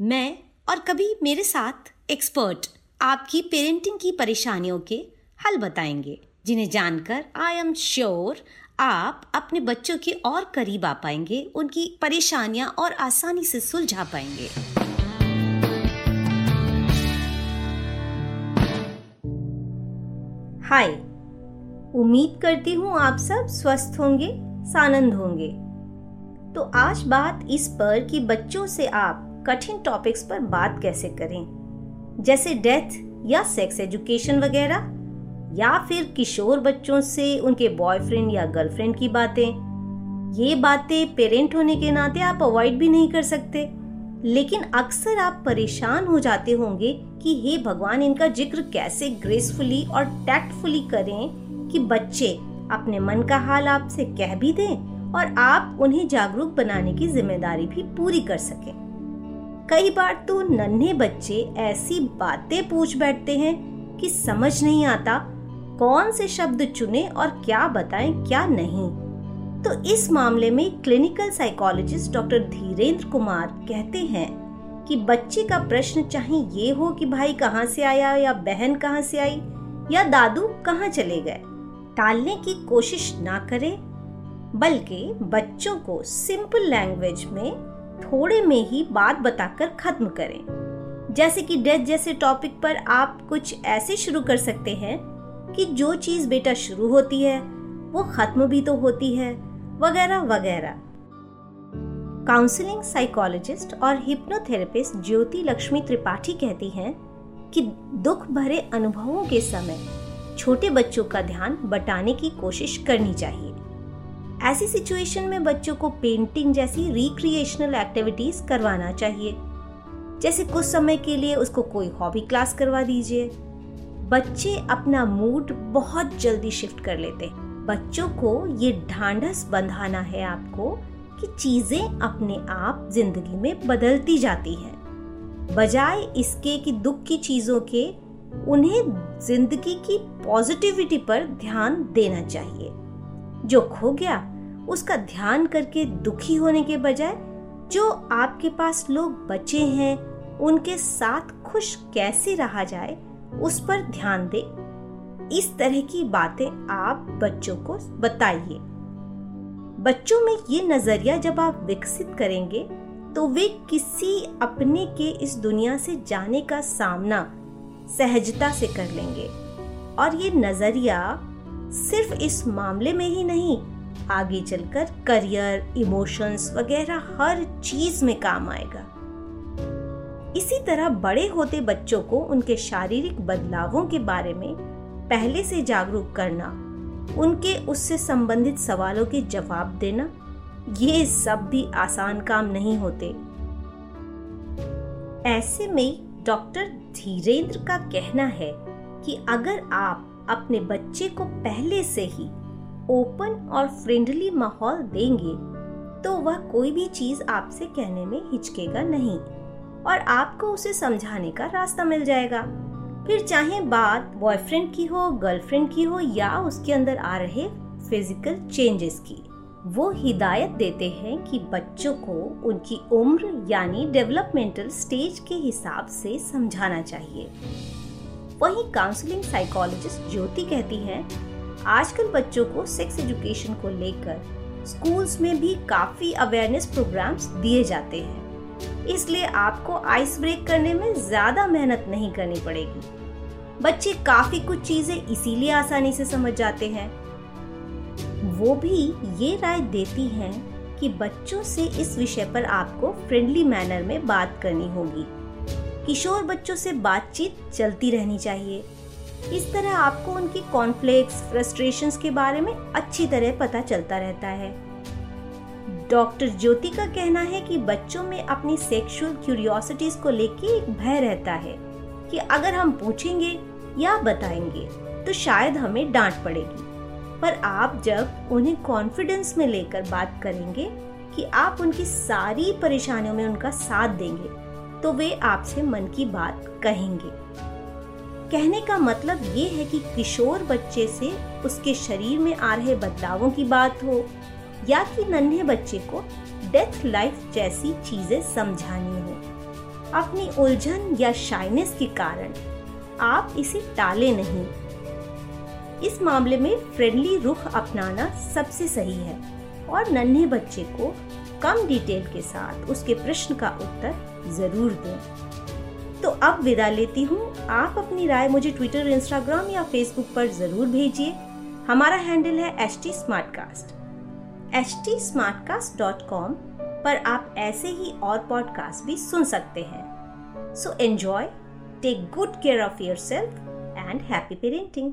मैं और कभी मेरे साथ एक्सपर्ट आपकी पेरेंटिंग की परेशानियों के हल बताएँगे, जिन्हें जानकर आई एम श्योर आप अपने बच्चों के और करीब आ पाएँगे, उनकी परेशानियाँ और आसानी से सुलझा पाएँगे। हाय उम्मीद करती हूँ आप सब स्वस्थ होंगे, सानंद होंगे। तो आज बात इस पर कि बच्चों से आप कठिन टॉपिक्स पर बात कैसे करें? जैसे डेथ या सेक्स एजुकेशन वगैरह? या फिर किशोर बच्चों से उनके बॉयफ्रेंड या गर्लफ्रेंड की बातें? ये बातें पेरेंट होने के नाते आप अवॉइड भी नहीं कर सकते। लेकिन अक्सर आप परेशान हो जाते होंगे कि हे भगवान, इनका ज़िक्र कैसे ग्रेसफुली और टैक्टफुली करें कि बच्चे अपने मन का हाल आपसे कह भी दें और आप उन्हें जागरूक बनाने की ज़िम्मेदारी भी पूरी कर सकें। कई बार तो नन्हे बच्चे ऐसी बातें पूछ बैठते हैं कि समझ नहीं आता कौन से शब्द चुने और क्या बताएँ, क्या नहीं। तो इस मामले में clinical psychologist doctor Dhirendra Kumar कहते हैं कि बच्चे का प्रश्न चाहे ये हो कि भाई कहाँ से आया या बहन कहाँ से आई या दादू कहाँ चले गए, टालने की कोशिश ना करें, बल्कि बच्चों को सिंपल लैंग्वेज में थोड़े में ही बात बताकर खत्म करें। जैसे कि डेथ जैसे टॉपिक पर आप कुछ ऐसे शुरू कर सकते हैं कि जो चीज़ बेटा शुरू होती है, वो खत्म भी तो होती है, वगैरह वगैरह। काउंसलिंग साइकोलॉजिस्ट और हिप्नोथेरेपिस्ट ज्योति लक्ष्मी त्रिपाठी कहती हैं कि दुख भरे अनुभवों के समय छोटे बच्चों का ध्यान बटाने की कोशिश करनी चाहिए। ऐसी सिचुएशन में बच्चों को पेंटिंग जैसी रिक्रिएशनल एक्टिविटीज़ करवाना चाहिए। जैसे कुछ समय के लिए उसको कोई हॉबी क्लास करवा दीजिए। बच्चे अपना मूड बहुत जल्दी शिफ्ट कर लेते हैं। बच्चों को ये ढांढस बंधाना है आपको कि चीज़ें अपने आप ज़िंदगी में बदलती जाती हैं। बजाय इसके कि दुख की चीज़ों के, उन्हें ज़िंदगी की पॉजिटिविटी पर ध्यान देना चाहिए। जो खो गया, उसका ध्यान करके दुखी होने के बजाय, जो आपके पास लोग बचे हैं, उनके साथ खुश कैसे रहा जाए, उस पर ध्यान दे। इस तरह की बातें आप बच्चों को बताइए। बच्चों में ये नज़रिया जब आप विकसित करेंगे तो वे किसी अपने के इस दुनिया से जाने का सामना सहजता से कर लेंगे। और ये नज़रिया सिर्फ़ इस मामले में ही नहीं, आगे चलकर करियर इमोशंस वगैरह हर चीज़ में काम आएगा। इसी तरह बड़े होते बच्चों को उनके शारीरिक बदलावों के बारे में पहले से जागरूक करना, उनके उससे संबंधित सवालों के जवाब देना, ये सब भी आसान काम नहीं होते। ऐसे में डॉक्टर धीरेन्द्र का कहना है कि अगर आप अपने बच्चे को पहले से ही ओपन और फ्रेंडली माहौल देंगे तो वह कोई भी चीज़ आपसे कहने में हिचकेगा नहीं और आपको उसे समझाने का रास्ता मिल जाएगा। फिर चाहे बात बॉयफ्रेंड की हो गर्लफ्रेंड की हो या उसके अंदर आ रहे फ़िज़िकल चेंजेस की, वो हिदायत देते हैं कि बच्चों को उनकी उम्र यानी डेवलपमेंटल स्टेज के हिसाब से समझाना चाहिए। वहीं काउंसलिंग साइकोलॉजिस्ट ज्योति कहती हैं, आजकल बच्चों को सेक्स एजुकेशन को लेकर स्कूल्स में भी काफ़ी अवेयरनेस प्रोग्राम्स दिए जाते हैं। इसलिए आपको आइस ब्रेक करने में ज़्यादा मेहनत नहीं करनी पड़ेगी। बच्चे काफ़ी कुछ चीज़ें इसीलिए आसानी से समझ जाते हैं। वो भी ये राय देती हैं कि बच्चों से इस विषय पर आपको फ्रेंडली मैनर में बात करनी होगी। किशोर बच्चों से बातचीत चलती रहनी चाहिए। इस तरह आपको उनकी कॉन्फ्लिक्ट्स फ्रस्ट्रेशंस के बारे में अच्छी तरह पता चलता रहता है। डॉक्टर ज्योति का कहना है कि बच्चों में अपनी सेक्सुअल क्यूरियोसिटीज को लेके एक भय रहता है कि अगर हम पूछेंगे या बताएँगे तो शायद हमें डांट पड़ेगी। पर आप जब उन्हें कॉन्फिडेंस में लेकर बात करेंगे कि आप उनकी सारी परेशानियों में उनका साथ देंगे तो वे आपसे मन की बात कहेंगे। कहने का मतलब ये है कि किशोर बच्चे से उसके शरीर में आ रहे बदलावों की बात हो, या कि नन्हे बच्चे को डेथ लाइफ जैसी चीज़ें समझानी हो। अपनी उलझन या शाइनेस के कारण आप इसे टाले नहीं। इस मामले में फ्रेंडली रुख अपनाना सबसे सही है, और नन्हे बच्चे को कम डिटेल के साथ उसके प्रश्न का उत्तर ज़रूर दें। तो अब विदा लेती हूँ। आप अपनी राय मुझे ट्विटर इंस्टाग्राम या फेसबुक पर ज़रूर भेजिए। हमारा हैंडल है H T smart cast H T smart cast dot com पर आप ऐसे ही और पॉडकास्ट भी सुन सकते हैं। So enjoy take good care of yourself and happy parenting